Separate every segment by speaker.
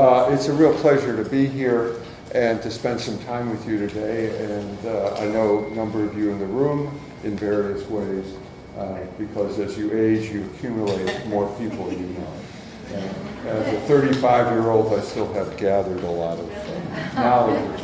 Speaker 1: Uh, It's a real pleasure to be here and to spend some time with you today. And uh, I know a number of you in the room in various ways, uh, because as you age, you accumulate more people you know. And As a 35-year-old, I still have gathered a lot of knowledge.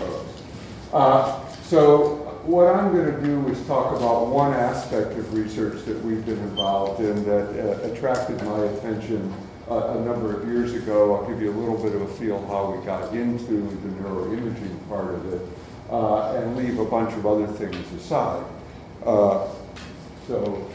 Speaker 1: Uh, So what I'm going to do is talk about one aspect of research that we've been involved in that uh, attracted my attention uh, a number of years ago. I'll give you a little bit of a feel how we got into the neuroimaging part of it uh, and leave a bunch of other things aside. Uh, So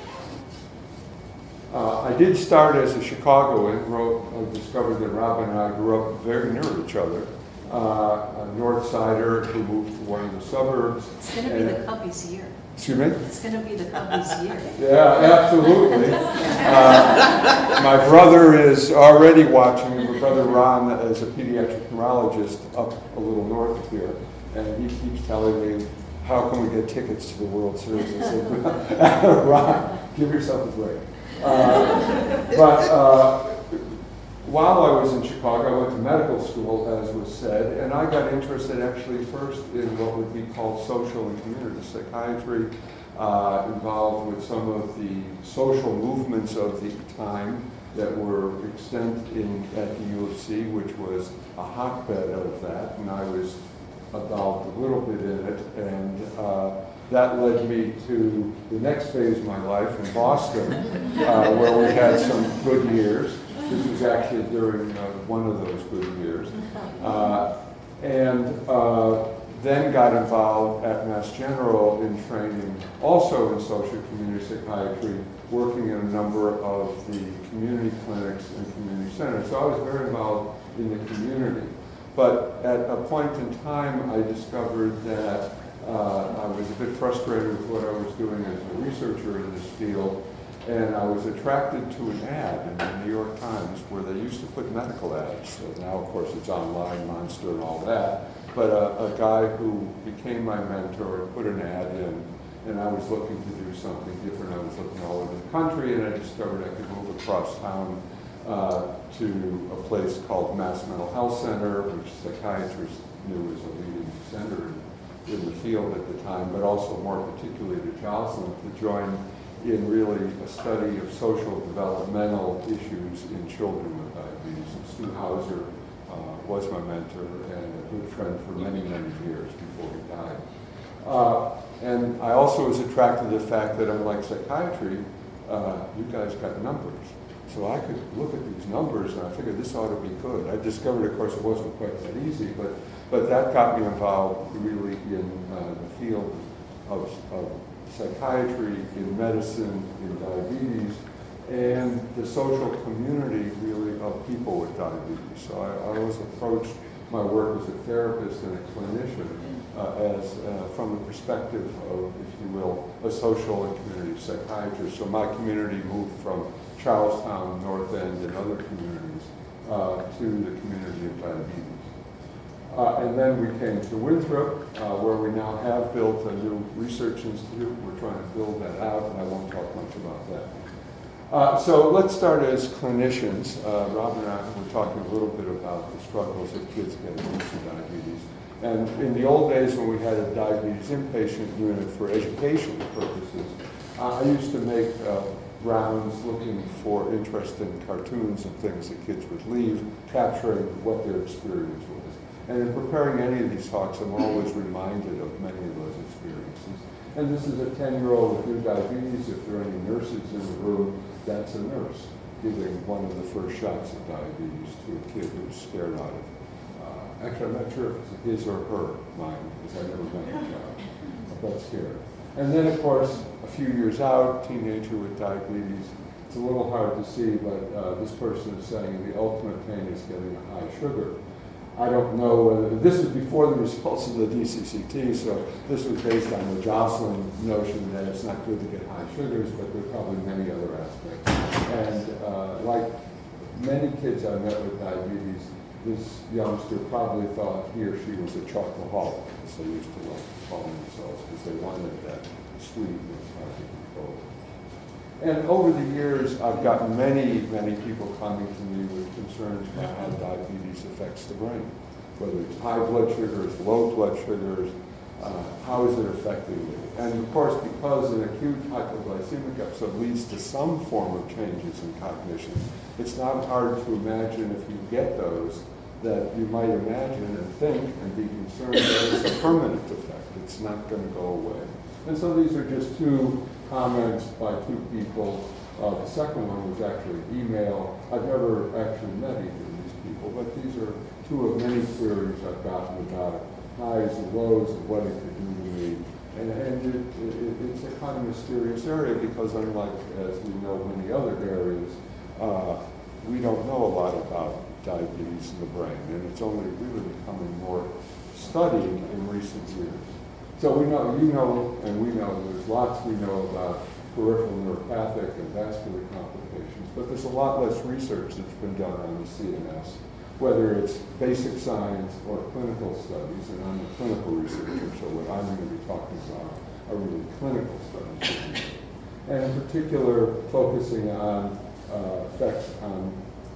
Speaker 1: uh, I did start as a Chicagoan, wrote, I discovered that Robin and I grew up very near each other. Uh, a North Sider who moved to one of the suburbs.
Speaker 2: It's gonna be the Cubbies year.
Speaker 1: Excuse me?
Speaker 2: It's gonna be the Cubbies year.
Speaker 1: Yeah, absolutely. Uh, My brother is already watching, my brother Ron is a pediatric neurologist up a little north of here, and he keeps telling me, how can we get tickets to the World Series? I said, Ron, give yourself a break. Uh, But uh, while I was in Chicago, I went to medical school, as was said, and I got interested actually first in what would be called social and community psychiatry, uh, involved with some of the social movements of the time that were extant in, at the U of C, which was a hotbed of that, and I was involved a little bit in it, and uh, that led me to the next phase of my life in Boston, uh, where we had some good years. This was actually during uh, one of those good years. Uh, and uh, then got involved at Mass General in training, also in social community psychiatry, working in a number of the community clinics and community centers. So I was very involved in the community. But at a point in time, I discovered that uh, I was a bit frustrated with what I was doing as a researcher in this field, and I was attracted to an ad in the New York Times where they used to put medical ads. So now, of course, it's online, Monster, and all that. But a, a guy who became my mentor put an ad in, and I was looking to do something different. I was looking all over the country, and I discovered I could move across town uh, to a place called Mass Mental Health Center, which psychiatrists knew was a leading center in in the field at the time, but also more particularly to Joslin, to join in really a study of social developmental issues in children with diabetes. And Stu Hauser uh, was my mentor and a good friend for many, many years before he died. Uh, and I also was attracted to the fact that unlike psychiatry, uh, you guys got numbers. So I could look at these numbers and I figured this ought to be good. I discovered, of course, it wasn't quite that easy, but, but that got me involved really in uh, the field of, of psychiatry, in medicine, in diabetes, and the social community really of people with diabetes. So I, I always approached my work as a therapist and a clinician uh, as uh, from the perspective of, if you will, a social and community psychiatrist. So my community moved from Charlestown, North End, and other communities uh, to the community of diabetes. Uh, and then we came to Winthrop, uh, where we now have built a new research institute. We're trying to build that out, and I won't talk much about that. Uh, so let's start as clinicians. Uh, Rob and I were talking a little bit about the struggles that kids get into diabetes. And in the old days when we had a diabetes inpatient unit for education purposes, uh, I used to make uh, rounds looking for interesting cartoons and things that kids would leave, capturing what their experience was. And in preparing any of these talks, I'm always reminded of many of those experiences. And this is a 10-year-old with new diabetes. If there are any nurses in the room, that's a nurse giving one of the first shots of diabetes to a kid who's scared out of uh, Actually, I'm not sure if it's his or her mind, because I've never met the child, but scared. And then, of course, a few years out, teenager with diabetes. It's a little hard to see, but uh, this person is saying the ultimate pain is getting a high sugar. I don't know whether, this was before the results of the DCCT, so this was based on the Joslin notion that it's not good to get high sugars, but there are probably many other aspects. And uh, like many kids I met with diabetes, this youngster probably thought he or she was a chocoholic, as they used to like calling themselves, because they wanted that sweet and hard to control. And over the years, I've gotten many, many people coming to me with concerns about how diabetes affects the brain, whether it's high blood sugars, low blood sugars, uh, how is it affecting you? And of course, because an acute hypoglycemic episode leads to some form of changes in cognition, it's not hard to imagine if you get those that you might imagine and think and be concerned that it's a permanent effect. It's not going to go away. And so these are just two comments by two people. Uh, the second one was actually email. I've never actually met either of these people, but these are two of many queries I've gotten about highs and lows and what it could do to me. And, and it, it, it's a kind of mysterious area because unlike, as we know, many other areas, uh, we don't know a lot about diabetes in the brain, and it's only really becoming more studied in recent years. So we know, you know, and we know, there's lots we know about peripheral neuropathic and vascular complications, but there's a lot less research that's been done on the CNS, whether it's basic science or clinical studies, and I'm a clinical researcher, so what I'm going to be talking about are really clinical studies. And in particular, focusing on uh, effects on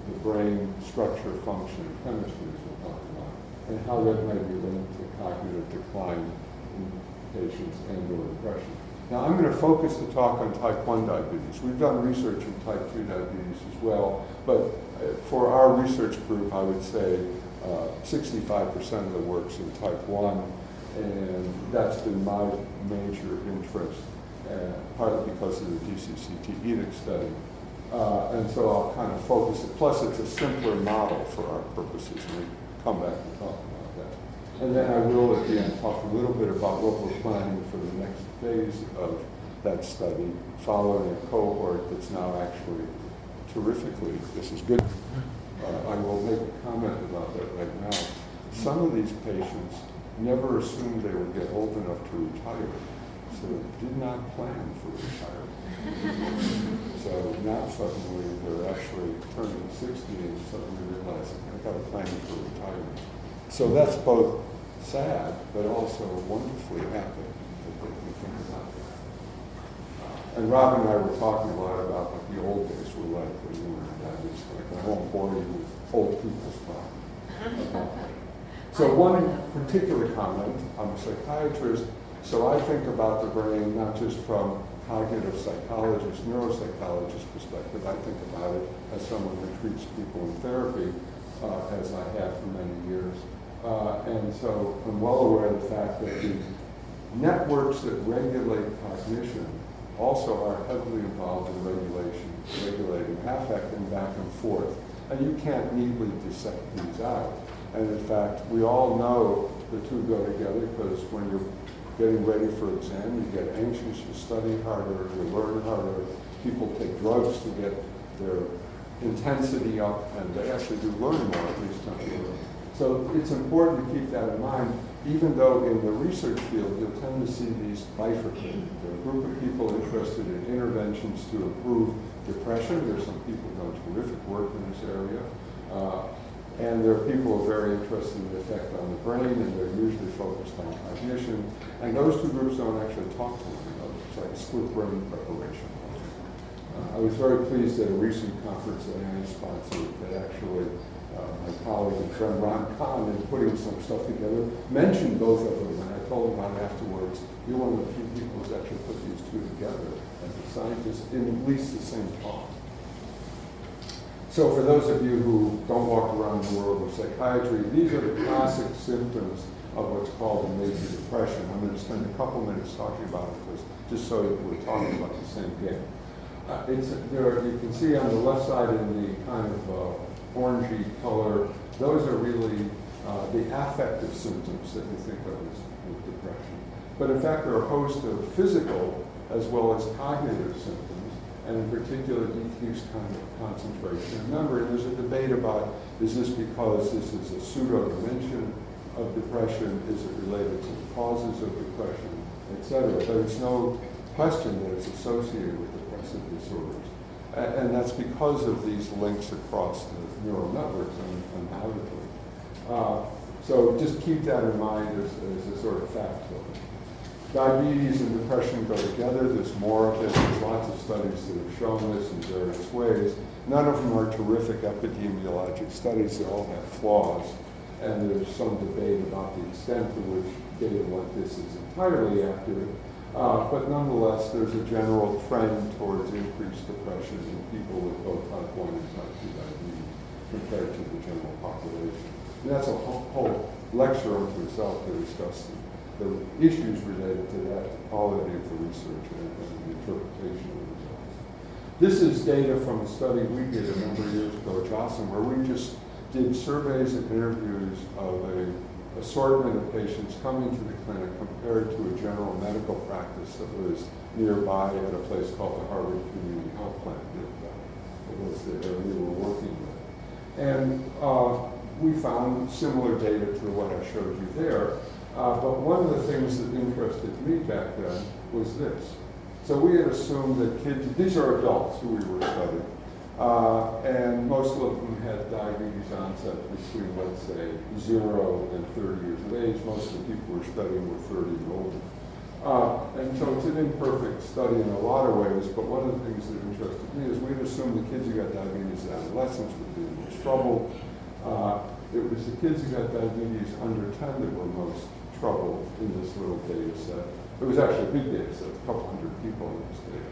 Speaker 1: the brain structure, function, and chemistry, as we'll talk about, and how that might be linked to cognitive decline patients and or depression. Now, I'm going to focus the talk on type 1 diabetes. We've done research in type 2 diabetes as well, but uh, for our research group, I would say 65% uh, of the work's in type 1, and that's been my major interest, uh, partly because of the DCCT EDIC study. Uh, and so I'll kind of focus it. Plus, it's a simpler model for our purposes, and we come back and talk. And then I will, end, talk a little bit about what we're planning for the next phase of that study, following a cohort that's now actually terrifically, this is good. Uh, I will make a comment about that right now. Some of these patients never assumed they would get old enough to retire, so did not plan for retirement. So now suddenly they're actually turning 60 and suddenly realizing I've got a plan for retirement. So that's both sad, but also wonderfully happy that can think about that. Uh, and Rob and I were talking a lot about what the old days were like when you were in diabetes clinic. I won't bore you with old people's talk. So one particular comment, I'm a psychiatrist, so I think about the brain not just from cognitive psychologist, neuropsychologist perspective, I think about it as someone who treats people in therapy, uh, as I have for many years. Uh, and so I'm well aware of the fact that the networks that regulate cognition also are heavily involved in regulation, regulating affect and back and forth. And you can't neatly dissect these out. And in fact, we all know the two go together because when you're getting ready for exam, you get anxious, you study harder, you learn harder. People take drugs to get their intensity up, and they actually do learn more, at least temporarily. So it's important to keep that in mind, even though in the research field you'll tend to see these bifurcated. There are a group of people interested in interventions to improve depression. There's some people doing terrific work in this area. Uh, and there are people who are very interested in the effect on the brain, and they're usually focused on cognition. And those two groups don't actually talk to one another. It's like split brain preparation. Uh, I was very pleased at a recent conference that I sponsored that actually my colleague and friend Ron Kahn, in putting some stuff together, mentioned both of them. And I told him about afterwards, you're one of the few people who's actually put these two together as a scientist in at least the same talk. So for those of you who don't walk around the world of psychiatry, these are the classic symptoms of what's called a major depression. I'm going to spend a couple minutes talking about it because just so we're talking about the same game. Uh, there, you can see on the left side in the kind of uh, orangey color, those are really uh, the affective symptoms that we think of as with depression. But in fact, there are a host of physical as well as cognitive symptoms and in particular decreased kind of concentration. Remember, there's a debate about is this because this is a pseudodementia of depression? Is it related to the causes of depression, etc.? But it's no question that it's associated with depressive disorders. And, and that's because of these links across the neural networks undoubtedly. Uh, so just keep that in mind as, as a sort of fact. diabetes and depression go together. There's more of it. There's lots of studies that have shown this in various ways. None of them are terrific epidemiologic studies. They all have flaws. And there's some debate about the extent to which data like this is entirely accurate. Uh, but nonetheless, there's a general trend towards increased depression in people with both type 1 and type 2 diabetes compared to the general population. And that's a whole, lecture unto itself to discuss the, the issues related to that, the quality of the research and, and the interpretation of the results. This is data from a study we did a number of years ago at Joslin where we just did surveys and interviews of a assortment of patients coming to the clinic compared to a general medical practice that was nearby at a place called the Harvard Community Health Plan that uh, was the area we were working with. And uh, we found similar data to what I showed you there. Uh, but one of the things that interested me back then was this. So we had assumed that kids, these are adults who we were studying, uh, and most of them had diabetes onset between, let's say, zero and 30 years of age. Most of the people we're studying were 30 and older. Uh, and so it's an imperfect study in a lot of ways, but one of the things that interested me is we'd assume the kids who got diabetes as adolescents would trouble. Uh, it was the kids who got diabetes under 10 that were most troubled in this little data set. It was actually a big data set, a couple hundred people in this data.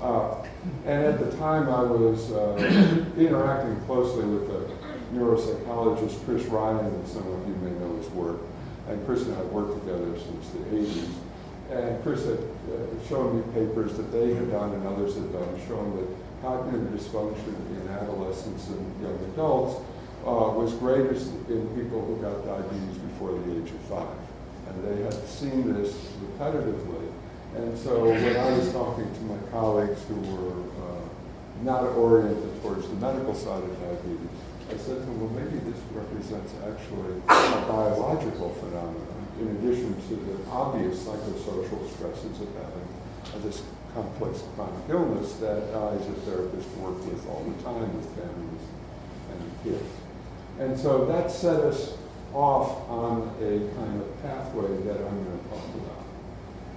Speaker 1: Uh, and at the time, I was uh, interacting closely with the neuropsychologist Chris Ryan, and some of you may know his work. And Chris and I have worked together since the 80s. And Chris had uh, shown me papers that they had done and others had done showing that cognitive dysfunction in adolescents and young adults uh, was greatest in people who got diabetes before the age of five. And they had seen this repetitively and so when I was talking to my colleagues who were uh, not oriented towards the medical side of diabetes, I said to them, well, maybe this represents actually a biological phenomenon in addition to the obvious psychosocial stresses of having this complex chronic illness that I, as a therapist, work with all the time with families and kids. And so that set us off on a kind of pathway that I'm going to talk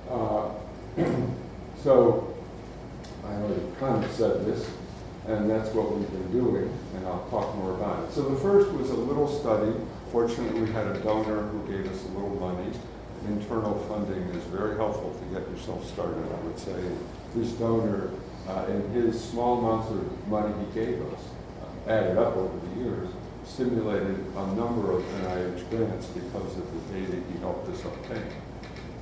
Speaker 1: about. Uh, so I already kind of said this, and that's what we've been doing, and I'll talk more about it. So the first was a little study. Fortunately, we had a donor who gave us a little money. Internal funding is very helpful to get yourself started, I would say. This donor, uh, in his small amounts of money he gave us, uh, added up over the years, stimulated a number of NIH grants because of the data he helped us obtain.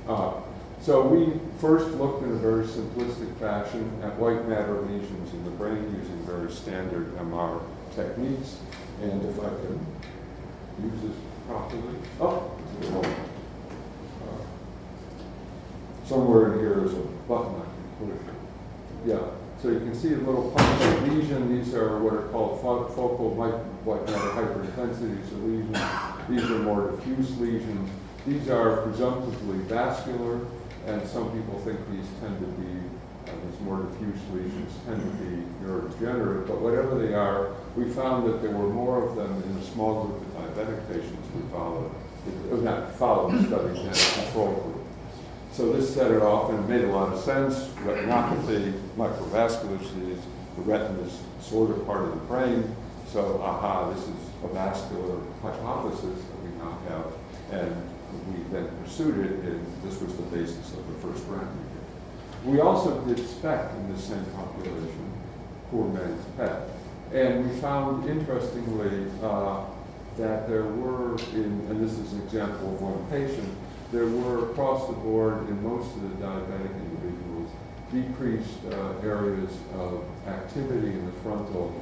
Speaker 1: Uh, so we first looked in a very simplistic fashion at white matter lesions in the brain using very standard MR techniques. And if I can use this properly, oh, somewhere in here is a button I can push. Yeah, so you can see a little punctate lesion. These are what are called focal white, white matter hyperintensity lesions. These are more diffuse lesions. These are presumptively vascular and some people think these tend to be, uh, these more diffuse lesions tend to be neurodegenerative, but whatever they are, we found that there were more of them in a small group of diabetic patients we followed, it, not followed the study, in a control group. So this set it off, and it made a lot of sense. Retinopathy, microvascular disease, the retina is sort of part of the brain, so aha, this is a vascular hypothesis that we now have, and we then pursued it, and this was the basis of the first grant we did. We also did SPECT in the same population, poor man's PET. And we found, interestingly, uh, that there were, in, and this is an example of one patient, there were across the board in most of the diabetic individuals decreased uh, areas of activity in the frontal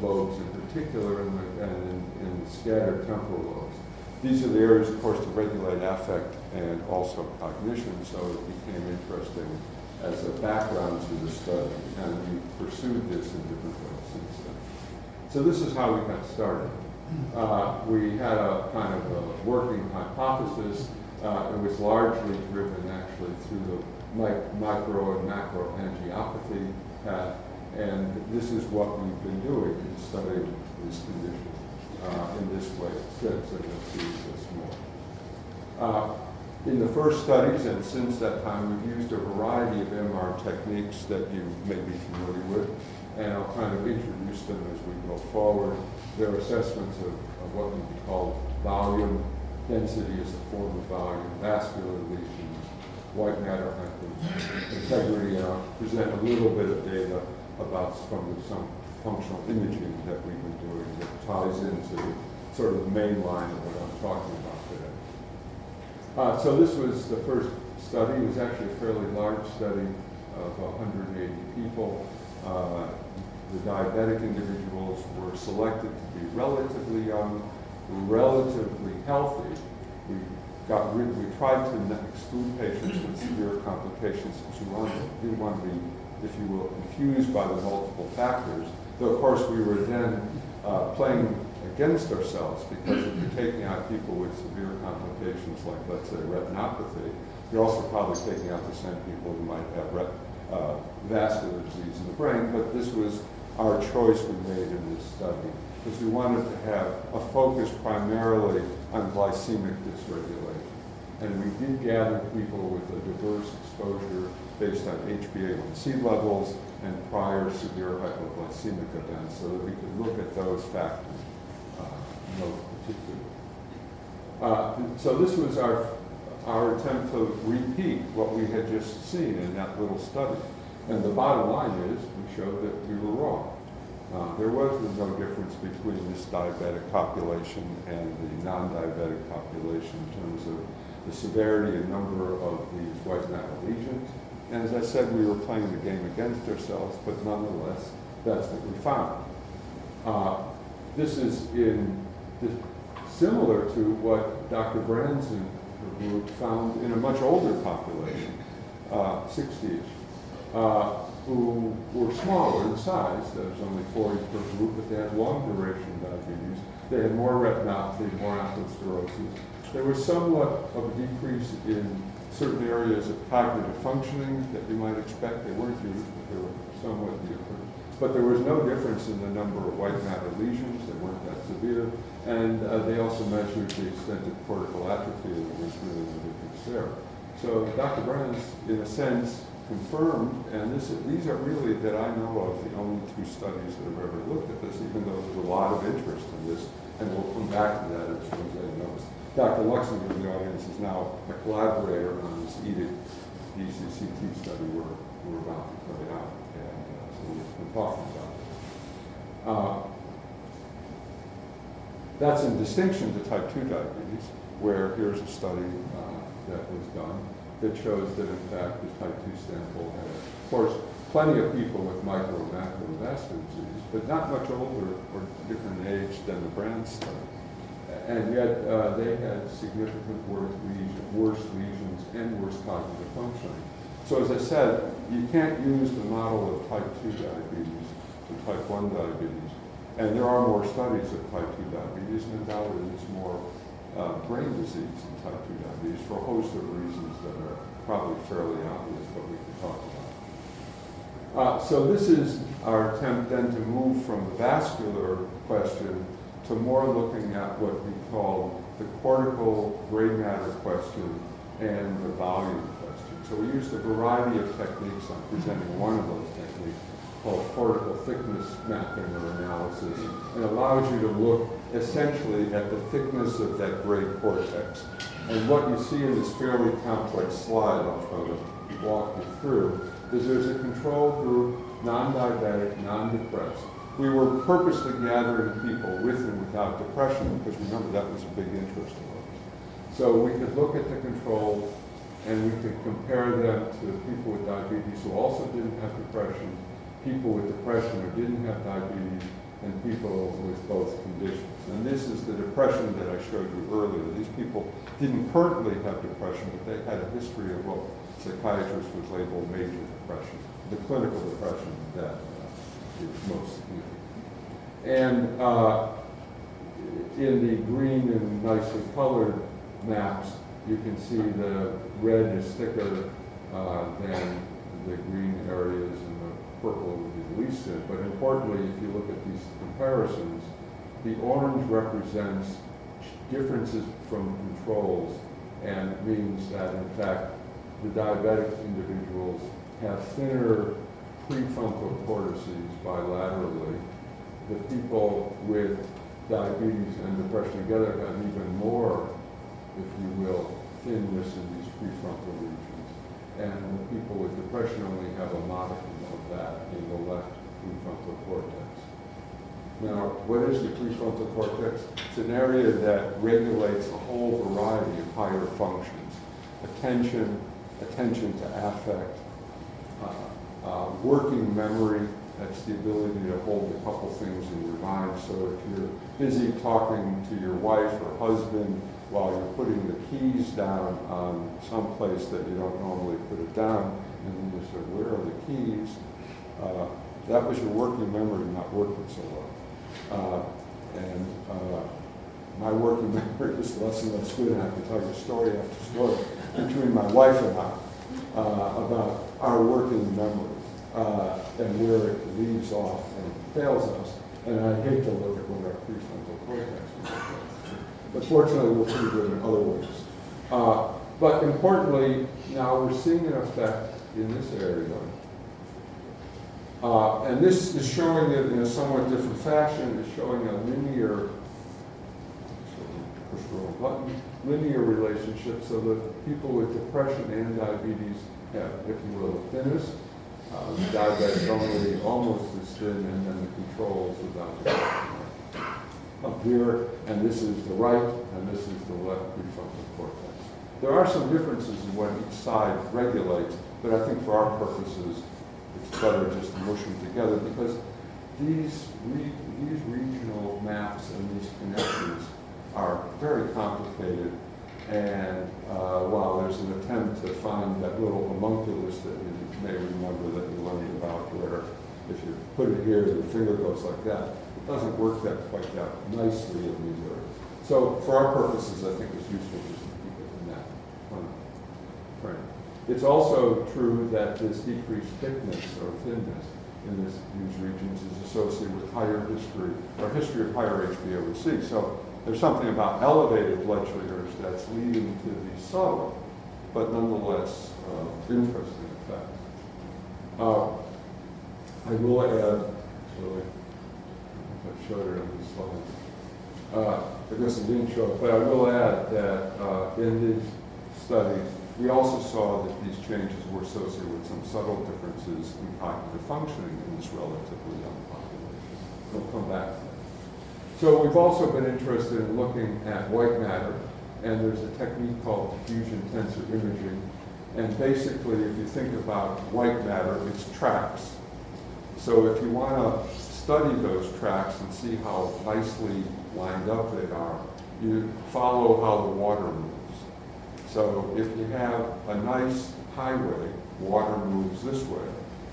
Speaker 1: lobes in particular and, the, and in, in the scattered temporal lobes. These are the areas, of course, to regulate affect and also cognition, so it became interesting as a background to the study, and we pursued this in different ways since then. So this is how we got started. Uh, we had a kind of a working hypothesis. Uh, it was largely driven actually through the mic micro and macro angiopathy path, and this is what we've been doing in studying these conditions uh, in this way, since and you'll see this more. Uh, In the first studies, and since that time, we've used a variety of MR techniques that you may be familiar with, and I'll kind of introduce them as we go forward. They're assessments of, of what be called volume, density as a form of volume, vascular lesions, white matter integrity, and I'll present a little bit of data about from some functional imaging that we've been doing that ties into sort of the main line of what I'm talking about today. Uh, so this was the first study. It was actually a fairly large study of 180 people. Uh, the diabetic individuals were selected to be relatively young, relatively healthy. We got rid, we tried to exclude patients with severe complications because we wanted, didn't want to be, if you will, confused by the multiple factors. Though, of course, we were then uh, playing against ourselves because if you're taking out people with severe complications like, let's say, retinopathy, you're also probably taking out the same people who might have ret, uh, vascular disease in the brain. But this was our choice we made in this study because we wanted to have a focus primarily on glycemic dysregulation. And we did gather people with a diverse exposure based on HbA1c levels and prior severe hypoglycemic events so that we could look at those factors uh, in particular. Uh, so this was our, our attempt to repeat what we had just seen in that little study. And the bottom line is we showed that we were wrong. Uh, there was no difference between this diabetic population and the non-diabetic population in terms of the severity and number of these white matter lesions. And as I said, we were playing the game against ourselves, but nonetheless, that's what we found. Uh, this is in this, similar to what Dr. Brands' group found in a much older population, uh, 60s, uh, who were smaller in size. There was only 40 per group, but they had long duration diabetes. They had more retinopathy, more atherosclerosis. There was somewhat of a decrease in certain areas of cognitive functioning that you might expect. They weren't huge, but they were somewhat different. But there was no difference in the number of white matter lesions. They weren't that severe. And uh, they also measured the extent of cortical atrophy. There was really no difference there. So Dr. Brands, in a sense, confirmed, and this, these are really, that I know of, the only two studies that have ever looked at this, even though there's a lot of interest in this, and we'll come back to that as soon as I notice. Dr. Luxembourg in the audience is now a collaborator on this EDIC DCCT study we're, we're about to put out, and uh, so we've been talking about it. Uh, that's in distinction to type 2 diabetes, where here's a study uh, that was done that shows that in fact the type 2 sample had, of course, plenty of people with micro and macrovascular disease, but not much older or different age than the Brand study. And yet uh, they had significant worse, lesion, worse lesions and worse cognitive functioning. So as I said, you can't use the model of type 2 diabetes to type 1 diabetes. And there are more studies of type 2 diabetes, and undoubtedly it's more uh, brain disease in type 2 diabetes for a host of reasons that are probably fairly obvious, but we can talk about. Uh, so this is our attempt then to move from the vascular question to more looking at what we call the cortical gray matter question and the volume question. So we used a variety of techniques. I'm presenting one of those techniques called cortical thickness mapping or analysis. And allows you to look essentially at the thickness of that gray cortex. And what you see in this fairly complex slide I'll try to walk you through is there's a control group, non-diabetic, non-depressed. We were purposely gathering people with and without depression because remember that was a big interest of ours. So we could look at the controls and we could compare them to people with diabetes who also didn't have depression, people with depression who didn't have diabetes, and people with both conditions. And this is the depression that I showed you earlier. These people didn't currently have depression, but they had a history of what psychiatrists would label major depression, the clinical depression that uh, is most significant. And uh, in the green and nicely colored maps, you can see the red is thicker uh, than the green areas and the purple would be the least thin. But importantly, if you look at these comparisons, the orange represents differences from controls and means that in fact, the diabetic individuals have thinner prefrontal cortices bilaterally. The people with diabetes and depression together have even more, if you will, thinness in these prefrontal regions. And the people with depression only have a modicum of that in the left prefrontal cortex. Now, what is the prefrontal cortex? It's an area that regulates a whole variety of higher functions. Attention, attention to affect, uh, uh, working memory, that's the ability to hold a couple things in your mind. So if you're busy talking to your wife or husband while you're putting the keys down on some place that you don't normally put it down, and then you say, where are the keys? Uh, that was your working memory not working so well. Uh, and uh, my working memory is less and less good, and I can tell you story after story between my wife and I uh, about our working memory and where it leaves off and fails us. And I hate to look at what our prefrontal cortex. But fortunately, we're pretty good in other ways. Uh, but importantly, now we're seeing an effect in this area uh, and this is showing it in a somewhat different fashion. It's showing a linear, push the button, linear relationship so that people with depression and diabetes have, if you will, a thinnest. Uh, the diabetic only almost as thin, and then the controls without. Up here, and this is the right, and this is the left prefrontal cortex. There are some differences in what each side regulates, but I think for our purposes, better just mush them together because these, re, these regional maps and these connections are very complicated. And uh, while there's an attempt to find that little homunculus that you may remember that you learned about where if you put it here, the finger goes like that, it doesn't work that quite that nicely in these areas. So for our purposes, I think it's useful just to keep it in that kind of frame. It's also true that this decreased thickness or thinness in this, these regions is associated with higher history, or history of higher HbA1c. So there's something about elevated blood sugars that's leading to these subtle, but nonetheless uh, interesting effects. Uh, I will add, actually, I showed it on the slide. Uh, I guess I didn't show it, but I will add that uh, in these studies, we also saw that these changes were associated with some subtle differences in cognitive functioning in this relatively young population. We'll come back to that. So we've also been interested in looking at white matter, and there's a technique called diffusion tensor imaging. And basically, if you think about white matter, it's tracks. So if you want to study those tracks and see how nicely lined up they are, you follow how the water moves. So if you have a nice highway, water moves this way.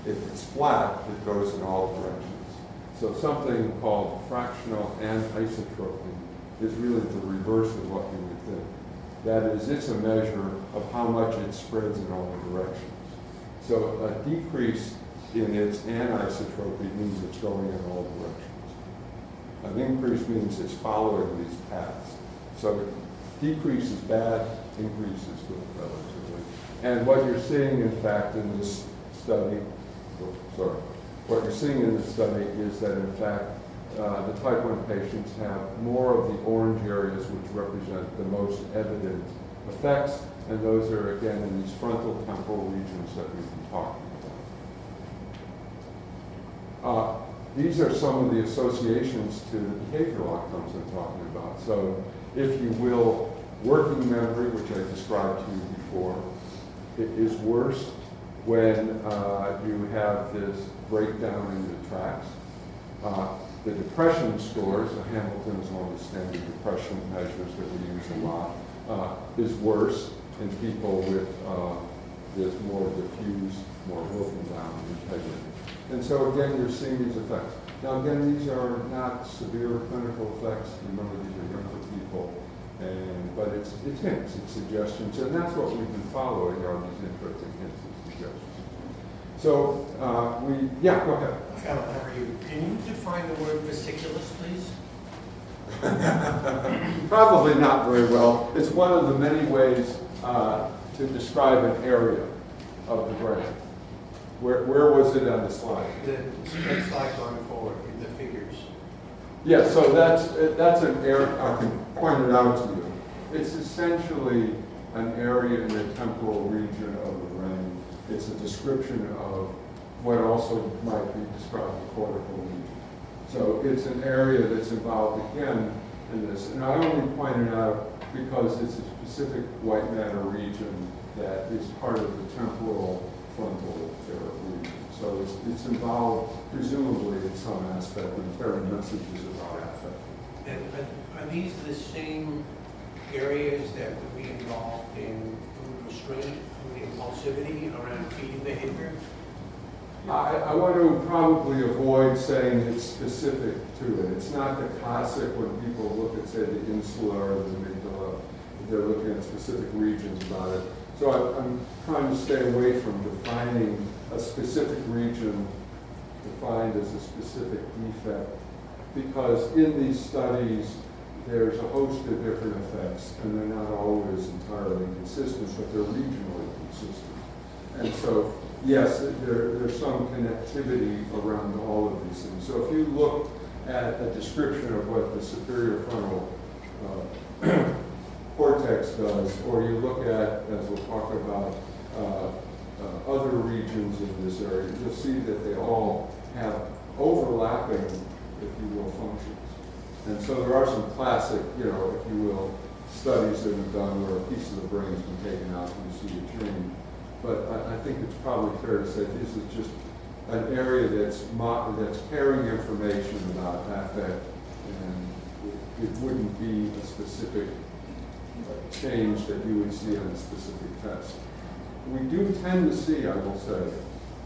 Speaker 1: If it's flat, it goes in all directions. So something called fractional anisotropy is really the reverse of what you would think. That is, it's a measure of how much it spreads in all directions. So a decrease in its anisotropy means it's going in all directions. An increase means it's following these paths. So decrease is bad, increase is good relatively. And what you're seeing, in fact, in this study, oh, sorry, what you're seeing in this study is that, in fact, uh, the type 1 patients have more of the orange areas which represent the most evident effects, and those are, again, in these frontal temporal regions that we've been talking about. Uh, these are some of the associations to the behavioral outcomes I'm talking about. So, if you will, working memory, which I described to you before, it is worse when uh, you have this breakdown in the tracks. Uh, the depression scores, the Hamilton is one of the standard depression measures that we use a lot, uh, is worse in people with uh, this more diffuse, more broken down integrity. And so again, you're seeing these effects. Now again, these are not severe clinical effects. Remember, these are younger people. And, but it's, it's hints, it's suggestions, and that's what we've been following are these interesting hints and suggestions. So uh, we, yeah, go ahead.
Speaker 3: How are you? Can you define the word fasciculus, please?
Speaker 1: Probably not very well. It's one of the many ways uh, to describe an area of the brain. Where, where was it on the slide?
Speaker 3: The next slide going forward with the figures.
Speaker 1: Yeah, so that's, that's an area, I can point it out to you. It's essentially an area in the temporal region of the brain. It's a description of what also might be described as cortical region. So it's an area that's involved again in this. And I only point it out because it's a specific white matter region that is part of the temporal frontal region. So it's, it's involved presumably in some aspect of carrying messages about affect.
Speaker 3: And are- are these the same areas that would be involved in food restraint, food impulsivity around feeding behavior?
Speaker 1: I, I want to probably avoid saying it's specific to it. It's not the classic when people look at, say, the insula or the amygdala, they're looking at specific regions about it. So I, I'm trying to stay away from defining a specific region defined as a specific defect, because in these studies, there's a host of different effects, and they're not always entirely consistent, but they're regionally consistent. And so, yes, there, there's some connectivity around all of these things. So if you look at a description of what the superior frontal uh, cortex does, or you look at, as we'll talk about, uh, uh, other regions in this area, you'll see that they all have overlapping, if you will, functions. And so there are some classic, you know, if you will, studies that have done where a piece of the brain's been taken out and you see a change. But I, I think it's probably fair to say this is just an area that's mo- that's carrying information about affect, and it, it wouldn't be a specific change that you would see on a specific test. We do tend to see, I will say,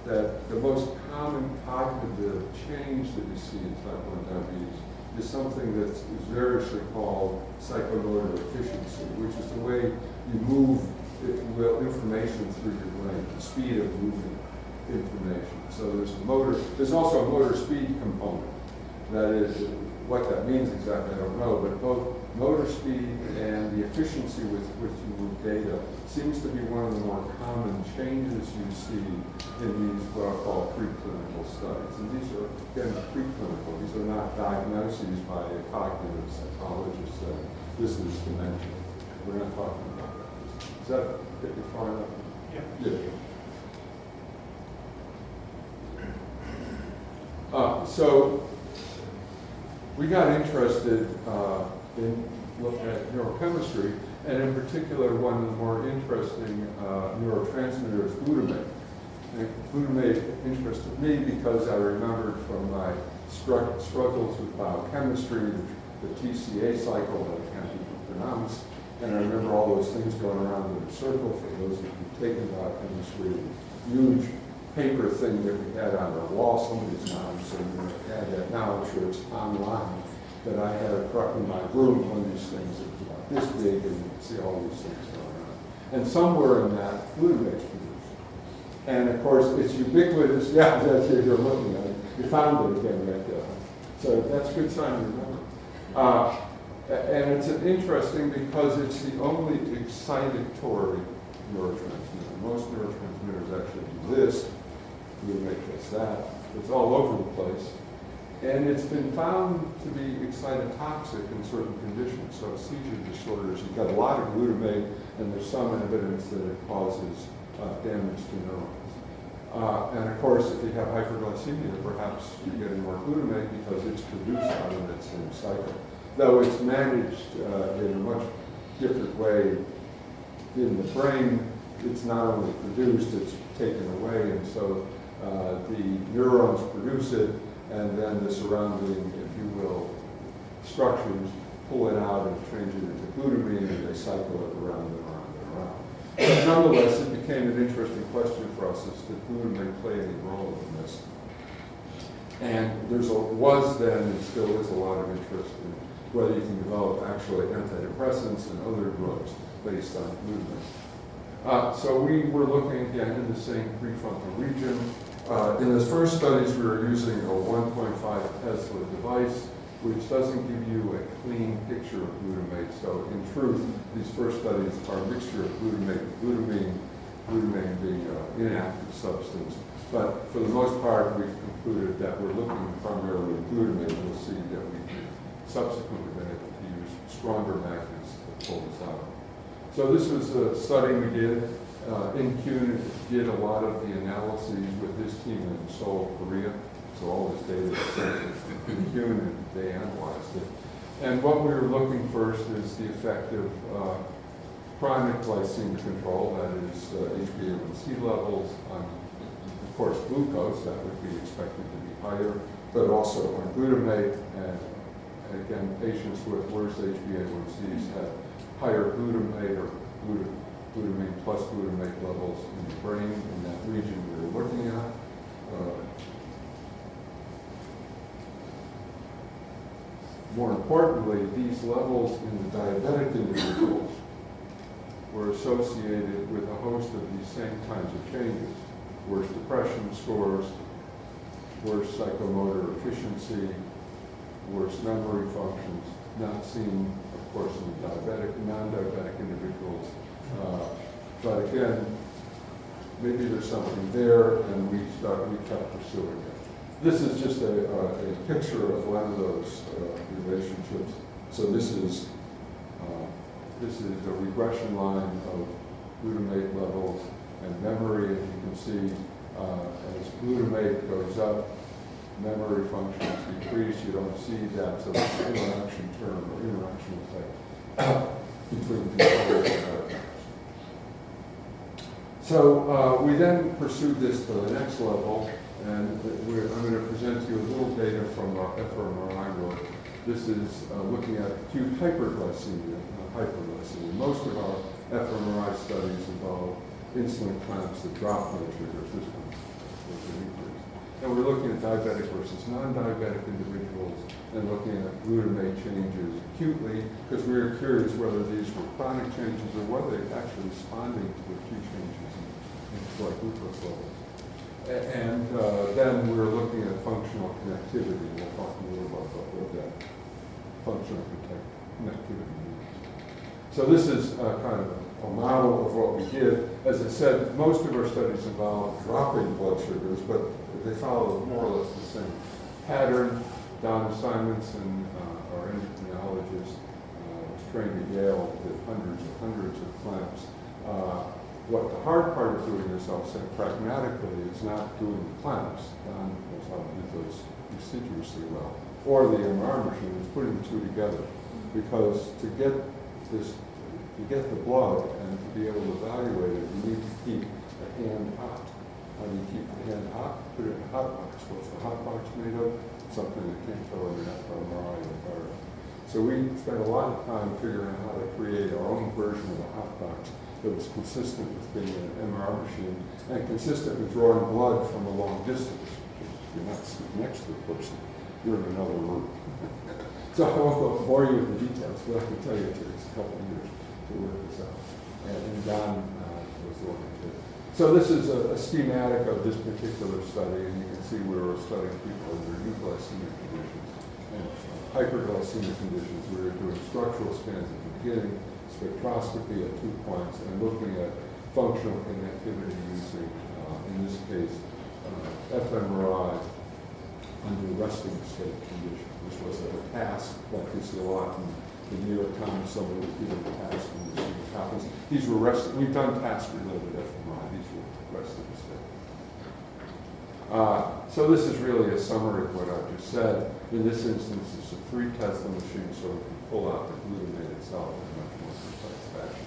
Speaker 1: that the most common cognitive change that you see in type 1 diabetes is something that is variously called psychomotor efficiency, which is the way you move, if you will, information through your brain, the speed of moving information. So there's a motor, there's also a motor speed component. That is, what that means exactly, I don't know, but both motor speed and the efficiency with which move data seems to be one of the more common changes you see in these what are called preclinical studies. And these are, again, preclinical. These are not diagnoses by a cognitive psychologist saying, this is dementia. We're not talking about that. Does that get you far enough?
Speaker 3: Yeah.
Speaker 1: Yeah. Uh, so, we got interested uh, in looking at neurochemistry, and in particular, one of the more interesting uh, neurotransmitters, glutamate. And glutamate interested me because I remembered from my stru- struggles with biochemistry, the TCA cycle that can't even pronounce, and I remember all those things going around in a circle for those of you who've taken biochemistry, huge paper thing that we had on our wall, somebody's mom, so you had that now, I'm sure it's online, that I had a in my room, one of these things that was about this big, and you see all these things going around. And somewhere in that, glutamate's produced. And of course, it's ubiquitous, yeah, that's it, you're looking at it, you found it again right there. So that's a good sign to remember. Uh, and it's interesting because it's the only excitatory neurotransmitter. Most neurotransmitters actually do this, glutamate does that. It's all over the place. And it's been found to be excitotoxic in certain conditions. So seizure disorders, you've got a lot of glutamate, and there's some evidence that it causes uh, damage to neurons. Uh, and of course, if you have hyperglycemia, perhaps you're getting more glutamate because it's produced out of that same cycle. Though it's managed uh, in a much different way in the brain, it's not only produced, it's taken away, and so uh, the neurons produce it, and then the surrounding, if you will, structures pull it out and change it into glutamine, and they cycle it around and around and around. But nonetheless, it became an interesting question for us, is did glutamate play any role in this? And there's a, was then, and still is a lot of interest in whether you can develop actually antidepressants and other drugs based on glutamine. Uh, so we were looking again in the same prefrontal region. Uh, in the first studies, we were using a 1.5 Tesla device which doesn't give you a clean picture of glutamate. So in truth, these first studies are a mixture of glutamate, glutamine, glutamine being an inactive substance. But for the most part, we've concluded that we're looking primarily at glutamate. We'll see that we subsequently been able to use stronger magnets to pull this out. So this was a study we did. Uh, In did a lot of the analyses with his team in Seoul, Korea. So all this data is sent to Kuhn and they analyzed it. And what we were looking first is the effect of uh, chronic glycemic control, that is uh, HbA1c levels on, of course, glucose, that would be expected to be higher, but also on glutamate. And again, patients with worse HbA1cs had higher glutamate or gluta- glutamine plus glutamate levels in the brain in that region we were looking at. Uh, More importantly, these levels in the diabetic individuals were associated with a host of these same kinds of changes. Worse depression scores, worse psychomotor efficiency, worse memory functions, not seen, of course, in the diabetic, non-diabetic individuals. Uh, But again, maybe there's something there, and we start, we kept pursuing it. This is just a, a picture of one of those uh, relationships. So this is, uh, this is a regression line of glutamate levels and memory, and you can see uh, as glutamate goes up, memory functions decrease, you don't see that, so it's an interaction term or interaction effect between control and. So uh, we then pursued this to the next level, and I'm going to present to you a little data from our fMRI work. This is uh, looking at acute hyperglycemia, not hyperglycemia. Most of our fMRI studies involve insulin clamps that drop blood sugars. This one an increase. And we're looking at diabetic versus non-diabetic individuals and looking at glutamate changes acutely because we were curious whether these were chronic changes or whether they're actually responding to acute changes in, blood glucose levels. And uh, then we were looking at functional connectivity. We'll talk a little about what what that functional connectivity means. So this is uh, kind of a model of what we did. As I said, most of our studies involve dropping blood sugars, but they follow more or less the same pattern. Don Simonson, uh, our endocrinologist, uh, was trained at Yale, did hundreds and hundreds of clamps. Uh, What the hard part of doing this, I'll say pragmatically, is not doing the clamps. Don knows how to do those assiduously well. Or the MR machine, is putting the two together. Because to get this, to get the blood and to be able to evaluate it, you need to keep the hand hot. How do you keep the hand hot? Put it in a hot box. What's the hot box made of? Something that can't go in an fMRI environment. So we spent a lot of time figuring out how to create our own version of a hot box that was consistent with being an MR machine and consistent with drawing blood from a long distance. You're not sitting next to the person, you're in another room. So I won't bore you with the details, but I can tell you it takes a couple of years to work this out. And and Don uh, was the one who did. it. So this is a a schematic of this particular study, and you can see we were studying people under euglycemic conditions and hyperglycemic conditions. We were doing structural scans at the beginning, spectroscopy at two points, and looking at functional connectivity using, uh, in this case, uh, fMRI under resting state conditions. This was a task like you see a lot in the New York Times, somebody was given a task what These were rest, we've done task-related fMRI, these were resting state. Uh, So this is really a summary of what I just said. In this instance, it's a three Tesla machine, so we can pull out the glutamate itself in a much more precise fashion.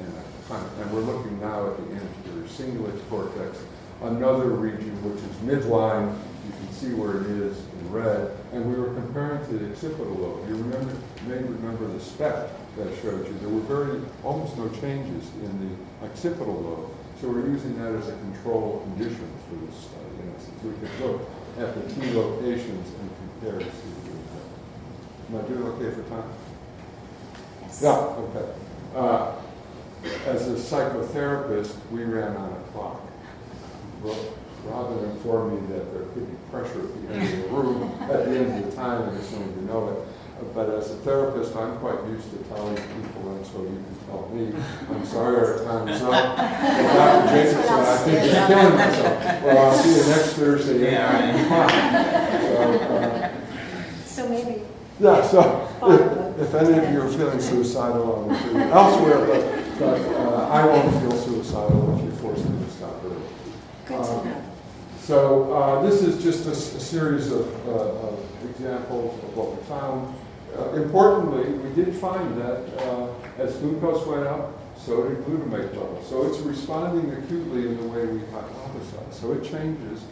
Speaker 1: And, kind of- and we're looking now at the anterior cingulate cortex, another region which is midline. You can see where it is in red. And we were comparing to the occipital lobe. You remember, may remember the spec that I showed you. There were very, almost no changes in the occipital lobe. So we're using that as a control condition for this study. In essence, we could look at the key locations and compare to see what we have. Am I doing okay for time?
Speaker 2: Yes.
Speaker 1: Yeah, okay. Uh, As a psychotherapist, we ran on a clock. Well, Robin informed me that there could be pressure at the end of the room at the end of the time, and as soon as you know it. But as a therapist, I'm quite used to telling people, and so you can tell me, I'm sorry, our time's up. But Dr. Jacobson, I think you're killing myself. Well, I'll see you next Thursday.
Speaker 4: Yeah,
Speaker 1: So, uh,
Speaker 2: So maybe,
Speaker 1: yeah, so if, if any of you are feeling suicidal, I'm elsewhere, but, but uh, I won't feel suicidal if you force me to stop early.
Speaker 2: good
Speaker 1: Uh,
Speaker 2: to know.
Speaker 1: So uh, this is just a series of, uh, of examples of what we found. Uh, importantly, we did find that uh, as glucose went up, so did glutamate levels. So it's responding acutely in the way we hypothesized. So it changes,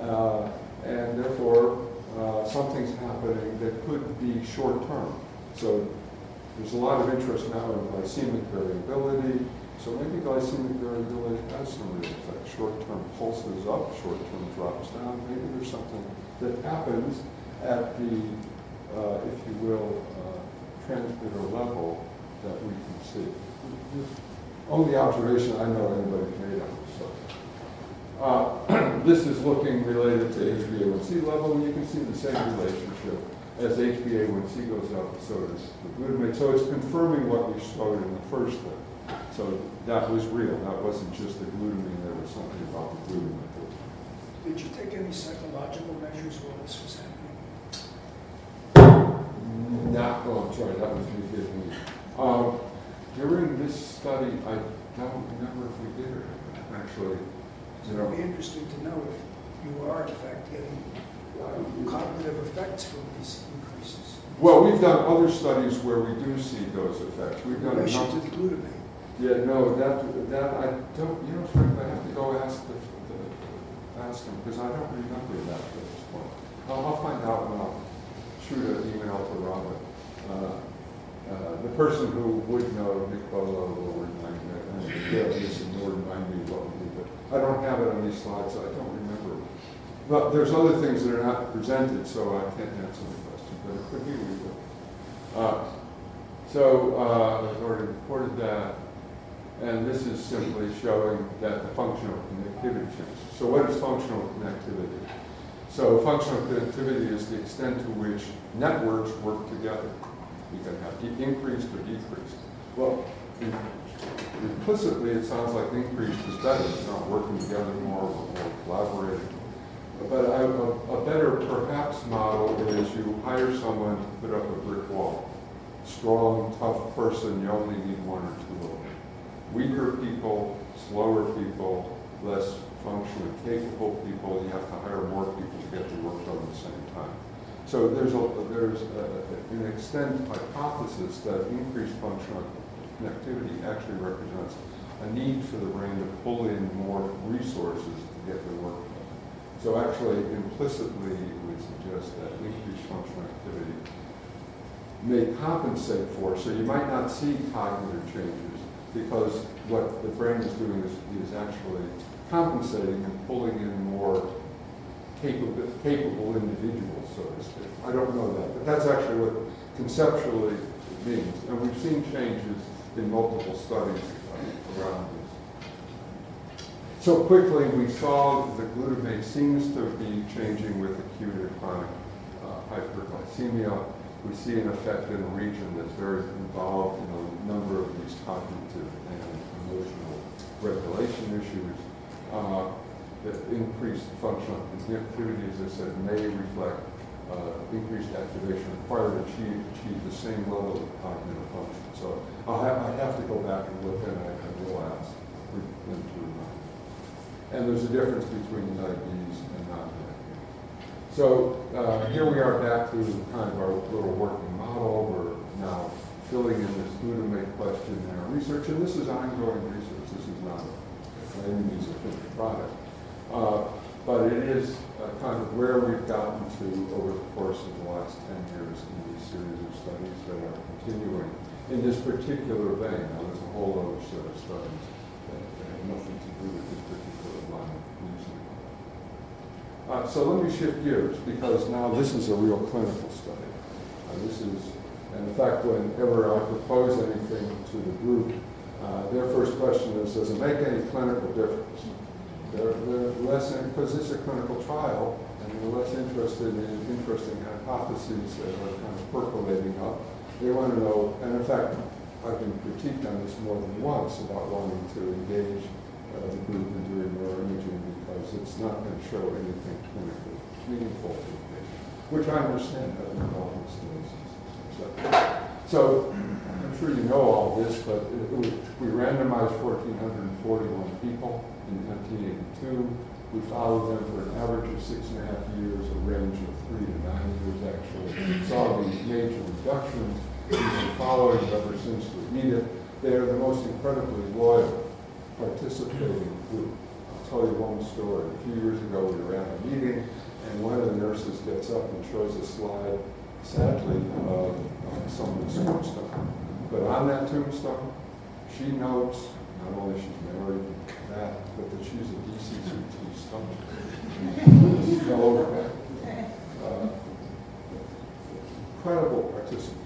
Speaker 1: uh, and therefore uh, something's happening that could be short term. So there's a lot of interest now in glycemic variability. So maybe glycemic variability has some real effect. Short-term pulses up, short-term drops down. Maybe there's something that happens at the, uh, if you will, uh, transmitter level that we can see. Only observation I know anybody's made on this subject. Uh, This is looking related to HbA1c level, and you can see the same relationship. As HbA1c goes up, so does the glutamate. So it's confirming what we showed in the first thing. So that was real, that wasn't just the glutamine, there was something about the glutamine.
Speaker 5: Did you take any psychological measures while this was happening?
Speaker 1: Not, oh, I'm sorry, that was me getting me. Um, During this study, I don't remember if we did or not, actually.
Speaker 5: So it'd be interesting to know if you are in fact getting uh, cognitive effects from these increases.
Speaker 1: Well, we've done other studies where we do see those effects. We've done a
Speaker 5: relation to the glutamate.
Speaker 1: Yeah, no, that, that, I don't, you know, Frank, I have to go ask the, the, ask him, because I don't remember that at this point. I'll, I'll find out and I'll shoot an email to Robert. Uh, uh, the person who would know, Nicola, will remind me, and Gail, just will remind me what we did, but I don't have it on these slides, so I don't remember. But there's other things that are not presented, so I can't answer the question, but it could be we will. Uh, so, uh, I've already reported that. And this is simply showing that the functional connectivity changes. So what is functional connectivity? So functional connectivity is the extent to which networks work together. You can have increased or decreased. Well, implicitly, it sounds like increased is better. It's not working together more, or more collaborating. But a, a, a better perhaps model is you hire someone to put up a brick wall. Strong, tough person, you only need one or two of them weaker people, slower people, less functionally capable people, you have to hire more people to get the work done at the same time. So there's a, there's a, an extent hypothesis that increased functional connectivity actually represents a need for the brain to pull in more resources to get the work done. So actually implicitly it would suggest that increased functional activity may compensate for, so you might not see cognitive changes because what the brain is doing is, is actually compensating and pulling in more capable, capable individuals, so to speak. I don't know that, but that's actually what conceptually it means. And we've seen changes in multiple studies uh, around this. So quickly, we saw that the glutamate seems to be changing with acute or chronic uh, hyperglycemia we see an effect in a region that's very involved in a number of these cognitive and emotional regulation issues. Uh, that increased functional connectivity, as I said, may reflect uh, increased activation required to achieve, achieve the same level of cognitive function. So I'll have, I have to go back and look and I, I will ask them to remind. And there's a difference between diabetes and non-diabetes. So uh, here we are back to kind of our little working model. We're now filling in this glutamate question in our research, and this is ongoing research. This is not any means a finished product. Uh, but it is uh, kind of where we've gotten to over the course of the last 10 years in these series of studies that are continuing in this particular vein. Now, there's a whole other set of studies that, that have nothing to do with this particular. Uh, so let me shift gears because now this is a real clinical study. Uh, this is, and in fact, whenever I propose anything to the group, uh, their first question is, does it make any clinical difference? They're, they're less, because it's a clinical trial, and they're less interested in interesting hypotheses that are kind of percolating up. They want to know, and in fact, I've been critiqued on this more than once about wanting to engage uh, the group in doing neuroimaging because it's not going to show anything clinically meaningful to the patient, which I understand. So- I'm sure you know all this, but it- was- we randomized 1,441 people in 1982. We followed them for an average of six and a half years, a range of three to nine years actually. Saw these major reductions. We've been following ever since we need it. They are the most incredibly loyal participating group. Tell you one story. A few years ago, we were at a meeting, and one of the nurses gets up and shows a slide, sadly, of someone's tombstone. But on that tombstone, she notes not only she's married to that, but that she's a DCCT stomach. Fell over. Uh, Incredible participant.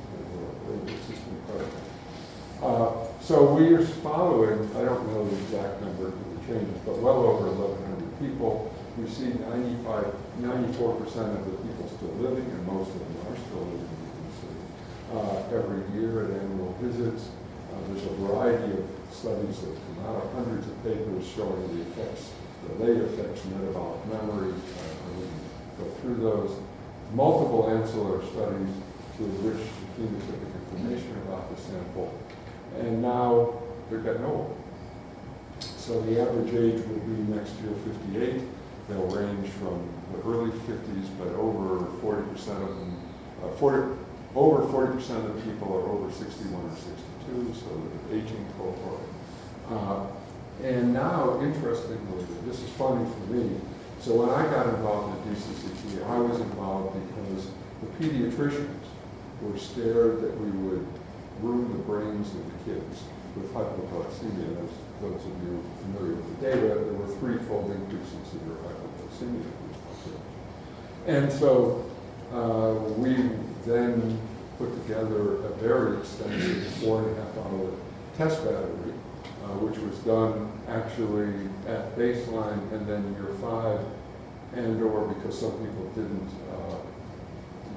Speaker 1: It's just incredible. Uh, So we are following, I don't know the exact number changes, but well over 1,100 people. We see 95, 94% of the people still living, and most of them are still living, you can see. Uh, Every year at annual visits, uh, there's a variety of studies that come out, hundreds of papers showing the effects, the late effects, metabolic memory, uh, we go through those. Multiple ancillary studies to enrich the phenotypic information about the sample. And now they're getting old. So the average age will be next year 58. They'll range from the early 50s, but over 40% of them, uh, 40, over 40% of the people are over 61 or 62, so the aging cohort. Uh, and now, interestingly, this is funny for me. So when I got involved in DCCT, I was involved because the pediatricians were scared that we would ruin the brains of the kids with hypoglycemia. As those of you familiar with the data, there were threefold increases in your hypoglycemia. in this population. And so uh, we then put together a very extensive four and a half hour test battery, uh, which was done actually at baseline and then year five, and or because some people didn't uh,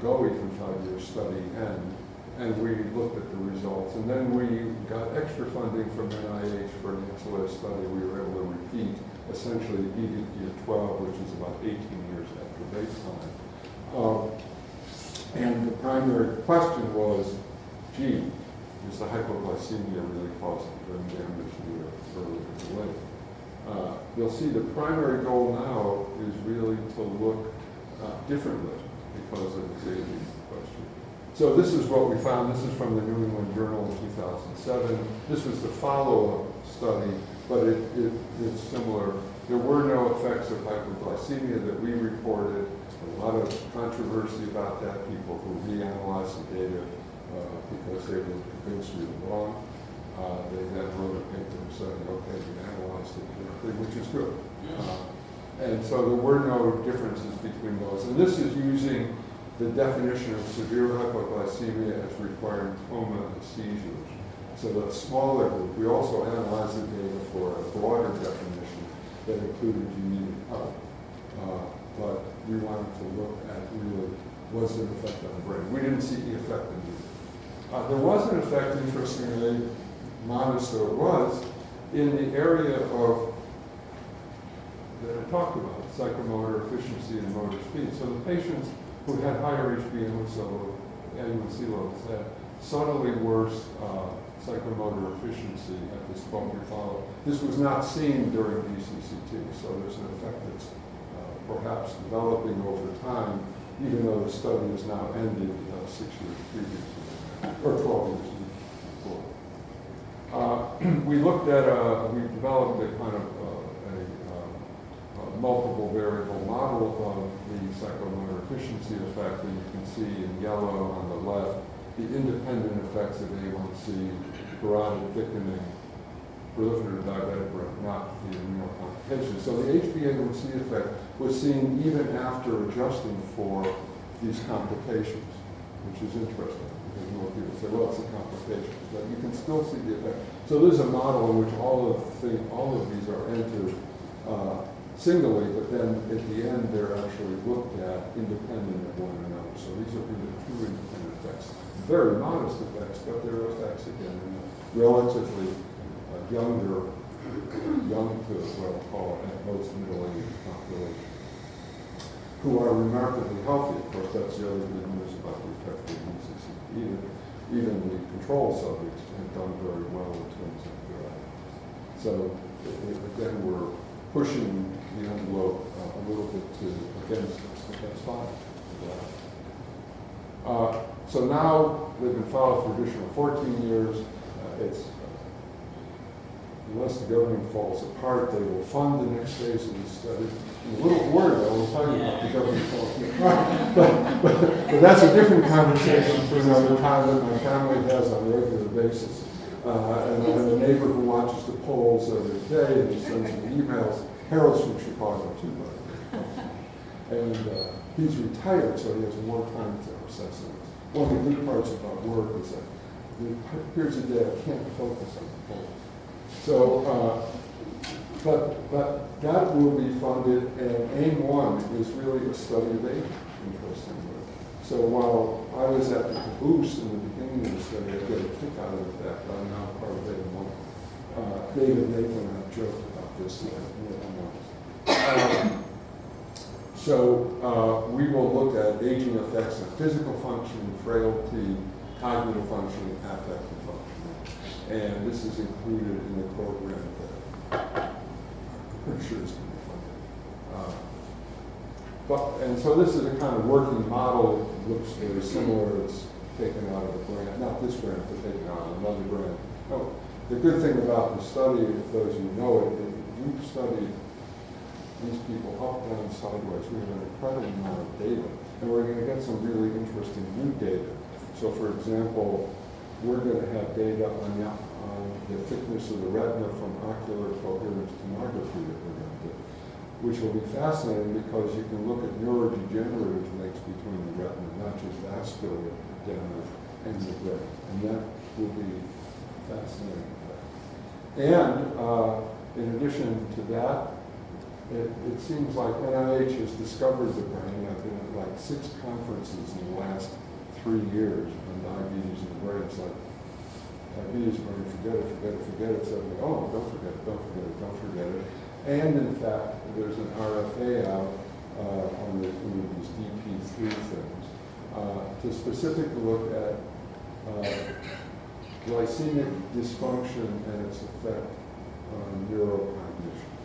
Speaker 1: go even five years study end. And we looked at the results. And then we got extra funding from NIH for an ancillary study. We were able to repeat essentially even year 12, which is about 18 years after baseline. Um, and the primary question was, gee, is the hypoglycemia really causing brain damage near early or late? Uh, you'll see the primary goal now is really to look uh, differently because of question. So this is what we found. This is from the New England Journal in 2007. This was the follow-up study, but it, it, it's similar. There were no effects of hypoglycemia that we reported. A lot of controversy about that. People who reanalyzed the data uh, because they were convinced we were wrong. Uh, they then wrote a paper saying, okay, we analyzed it correctly, which is good. Uh, and so there were no differences between those. And this is using the definition of severe hypoglycemia as requiring coma and seizures. So the smaller group, we also analyzed the data for a broader definition that included immediate help. Uh, but we wanted to look at really, was there an effect on the brain? We didn't see the effect in the uh, there was an effect, interestingly, modest though it was, in the area of that I talked about, psychomotor efficiency and motor speed. So the patients who had higher HbA1c A1C levels had subtly worse uh, psychomotor efficiency at this 12-year follow. This was not seen during DCCT, so there's an effect that's uh, perhaps developing over time, even though the study is now ended uh, six years previously, or 12 years before. Uh, we looked at, a, we developed a kind of uh, a, uh, a multiple variable model of the psychomotor efficiency effect, and you can see in yellow on the left the independent effects of A1C, carotid thickening, proliferative diabetic retinopathy, and renal complications. So the HbA1c effect was seen even after adjusting for these complications, which is interesting. Because more people say, well, it's a complication, but you can still see the effect. So there's a model in which all of the, all of these are entered uh, singly, but then at the end, they're actually looked at independent of one another. So these are really two independent effects. Very modest effects, but they're effects again in a relatively uh, younger, young to what I'll call at most middle-aged population, who are remarkably healthy. Of course, that's the other good news about the effect of DCCT. Even, even the control subjects have done very well in terms of their outcomes. So again, we're pushing the envelope uh, a little bit to against us, but that's fine. Uh, So now, they've been filed for additional 14 years. Uh, It's, unless the government falls apart, they will fund the next phase of the study. I'm a little worried, I was talking about the government falling apart. But, but, but that's a different conversation for another time that my family has on a regular basis. Uh, And I have a neighbor who watches the polls every day, and sends me emails. Harold's from Chicago too, by the way. And uh, he's retired, so he has more time to obsess on this. One of the good parts about work is that there are periods of day I can't focus on the polls. So, uh, but, but that will be funded, and AIM one is really a study of age, interestingly. So while I was at the caboose in the beginning of the study, I get a kick out of the fact that I'm now part of AIM one. Uh, David Nathan and I joked about this once. Um, So uh, we will look at aging effects on physical function, frailty, cognitive function, affective function. And this is included in the program that I'm pretty sure is going to be funded. Uh, But, and so this is a kind of working model, it looks very similar, it's taken out of the grant, not this grant, but taken out of another grant. Oh, The good thing about the study, if those you know it we've studied these people up, down, sideways. We have an incredible amount of data, and we're going to get some really interesting new data. So, for example, we're going to have data on the, on the thickness of the retina from ocular coherence tomography that we're going to do, which will be fascinating because you can look at neurodegenerative links between the retina, not just vascular damage, and the brain, and that will be fascinating. And uh, in addition to that, it, it seems like NIH has discovered the brain. I've been at like six conferences in the last three years on diabetes and the brain. It's like diabetes brain, forget it, forget it, forget it. Suddenly, oh, don't forget it, don't forget it, don't forget it. And in fact, there's an RFA out uh, on the, of these DP3 things uh, to specifically look at uh, glycemic dysfunction and its effect on neurocognition.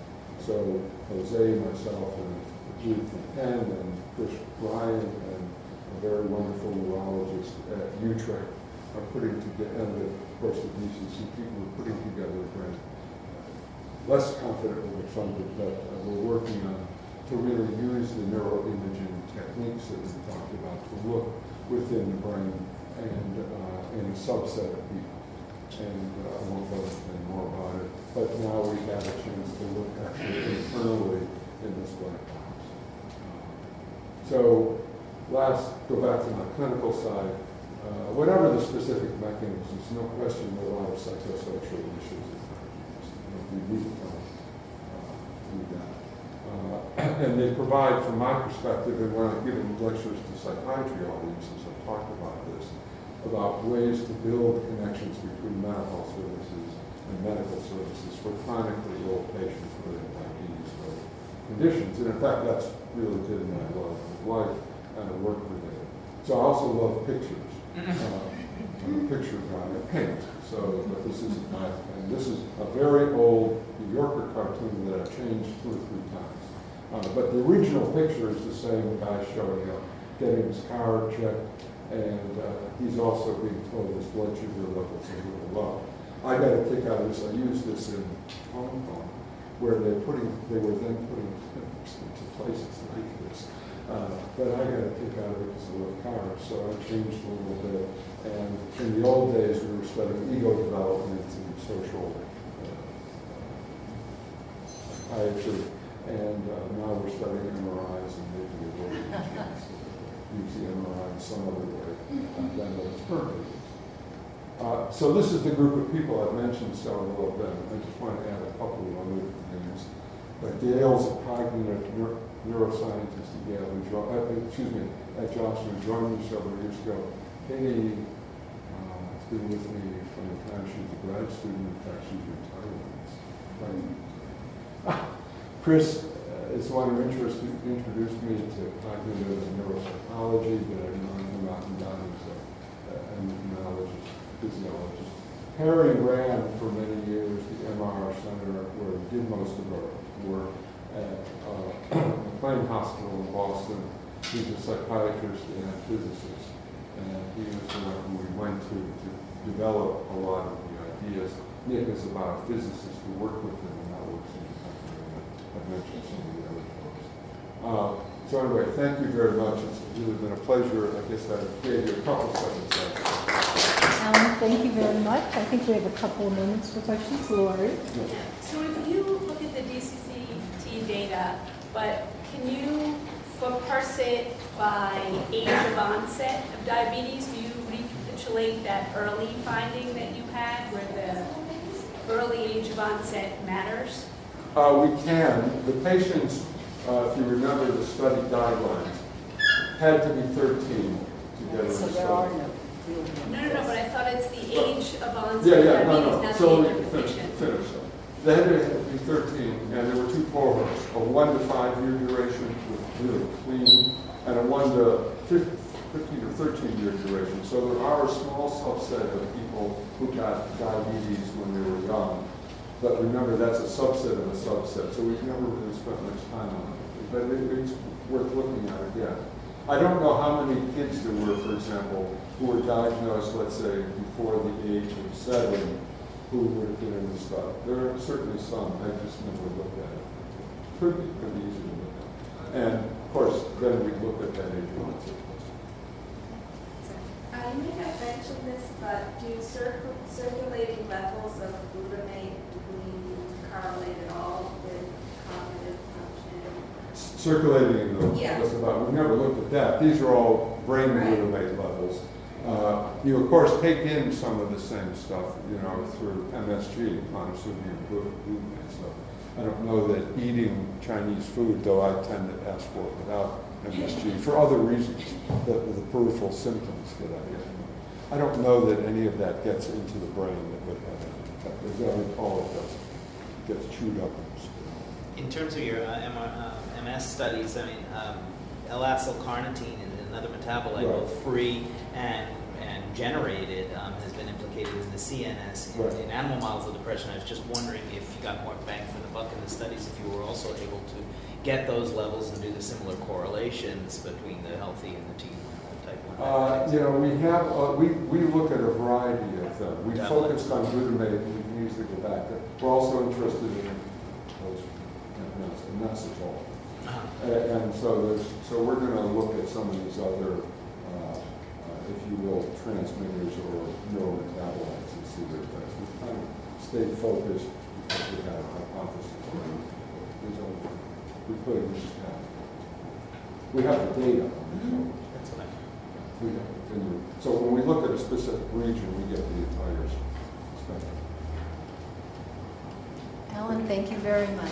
Speaker 1: So Jose, myself, and Keith Penn, and Chris Ryan, and a very wonderful neurologist at Utrecht are putting together, and of course the DCC people are putting together a grant. Less confident we'll funded, but uh, we're working on to really use the neuroimaging techniques that we talked about to look within the brain and uh, in a subset of people. And uh, go more about it, but now we have a chance to look actually internally in this box. So last, go back to my clinical side. Uh, whatever the specific mechanisms, no question there are a lot of psychosocial issues. We need to uh, do that. Uh, and they provide, from my perspective, and when I've given lectures to psychiatry audiences, I've talked about this, about ways to build connections between mental health services and medical services for chronically ill patients with diabetes or conditions. And in fact, that's really been my love of life and a work related. So I also love pictures. Uh, I'm a picture guy, I paint. So, but this is my, and this is a very old New Yorker cartoon that I've changed two or three times. Uh, but the original picture is the same guy showing up, getting his car checked, and uh, he's also being told his blood sugar levels are a little low. I got a kick out of this. I used this in Hong Kong, where they're putting, they were then putting clinics into places like this. Uh, but I got a kick out of it because I love cars, so I changed a little bit. And in the old days, we were studying ego development and social uh, psychiatry, and uh, now we're studying MRIs and maybe a little MRI in some other way than currently used. Uh, so this is the group of people I've mentioned several of them. I just want to add a couple of other names. But Gail's a cognitive neur- neuroscientist at Yale, who uh, excuse me, at Joslin, joined me several years ago. Katie uh, has been with me from the time she was a grad student, in fact, she's retired. Quite- Chris uh, is the one who interested, introduced me to cognitive and neuropsychology, but I've known him out and down as a endocrinologist, physiologist. Perry ran for many years the MR Center where we did most of our work at uh, McLean Hospital in Boston. He's a psychiatrist and a physicist, and he was the one who we went to to develop a lot of the ideas. Nick is about a physicist who worked with him, and that works in the company. I've mentioned some of the other folks. Uh, so anyway, thank you very much. It's really been a pleasure. I guess I gave you a couple of seconds. there.
Speaker 4: Alan, thank you very much. I think we have a couple of minutes for questions. Lori?
Speaker 6: So if you look at the DCCT data, but can you for- parse it by age of onset of diabetes? Do you recapitulate that early finding that you had where the early age of onset matters?
Speaker 1: Uh, we can. The patients, uh, if you remember the study guidelines, had to be 13 to get a
Speaker 4: So there are
Speaker 1: result.
Speaker 4: no field
Speaker 6: No, no, no, but I thought it's the age of
Speaker 1: Yeah,
Speaker 6: onset of
Speaker 1: yeah, no,
Speaker 6: diabetes,
Speaker 1: no.
Speaker 6: not
Speaker 1: So
Speaker 6: the
Speaker 1: let
Speaker 6: age
Speaker 1: me
Speaker 6: of the
Speaker 1: finish,
Speaker 6: patient.
Speaker 1: finish. that. They had to be 13, and there were two cohorts, a one to five year duration with really clean, and a one to fif- 15 or 13 year duration. So there are a small subset of people who got diabetes when they were young. But remember, that's a subset of a subset, so we've never really spent much time on it. But it, it's worth looking at again. I don't know how many kids there were, for example, who were diagnosed, let's say, before the age of seven, who would have the study. There are certainly some, I just never looked at it. Could be pretty easy to look at. And of course, then we look at that age onset.
Speaker 7: Uh, you may have mentioned this, but do circul- circulating levels of glutamate, correlate at all with cognitive function?
Speaker 1: Circulating in the,
Speaker 7: Yeah.
Speaker 1: what's about, we've never looked at that. These are all brain
Speaker 7: Right.
Speaker 1: levels. Uh, You, of course, take in some of the same stuff, you know, through MSG, monosodium glutamate. So I don't know that eating Chinese food, though I tend to ask for it without MSG, for other reasons, the, the peripheral symptoms that I get. I don't know that any of that gets into the brain that would have any effect. As I recall, it does, gets chewed up in the skin.
Speaker 8: In terms of your uh, MR, uh, MS studies, I mean, um, L-acetylcarnitine is another metabolite,
Speaker 1: Right.
Speaker 8: both free and, and generated, um, has been implicated in the CNS in-
Speaker 1: Right.
Speaker 8: in animal models of depression. I was just wondering if you got more bang for the buck in the studies, if you were also able to get those levels and do the similar correlations between the healthy and the T type 1
Speaker 1: Uh. You know, we have, uh, we, we look at a variety of them. We
Speaker 8: Tablet.
Speaker 1: focused on glutamate, easily go back. We're also interested in those, and that's it all.
Speaker 8: Uh-huh.
Speaker 1: And so there's, so we're gonna look at some of these other, uh, uh, if you will, transmitters or neurometabolites and see their effects. We kind of stayed focused because we had a hypothesis. We could, we just have. We have the data, so.
Speaker 8: That's what I
Speaker 1: We have So when we look at a specific region, we get the entire
Speaker 4: Alan, thank you very much.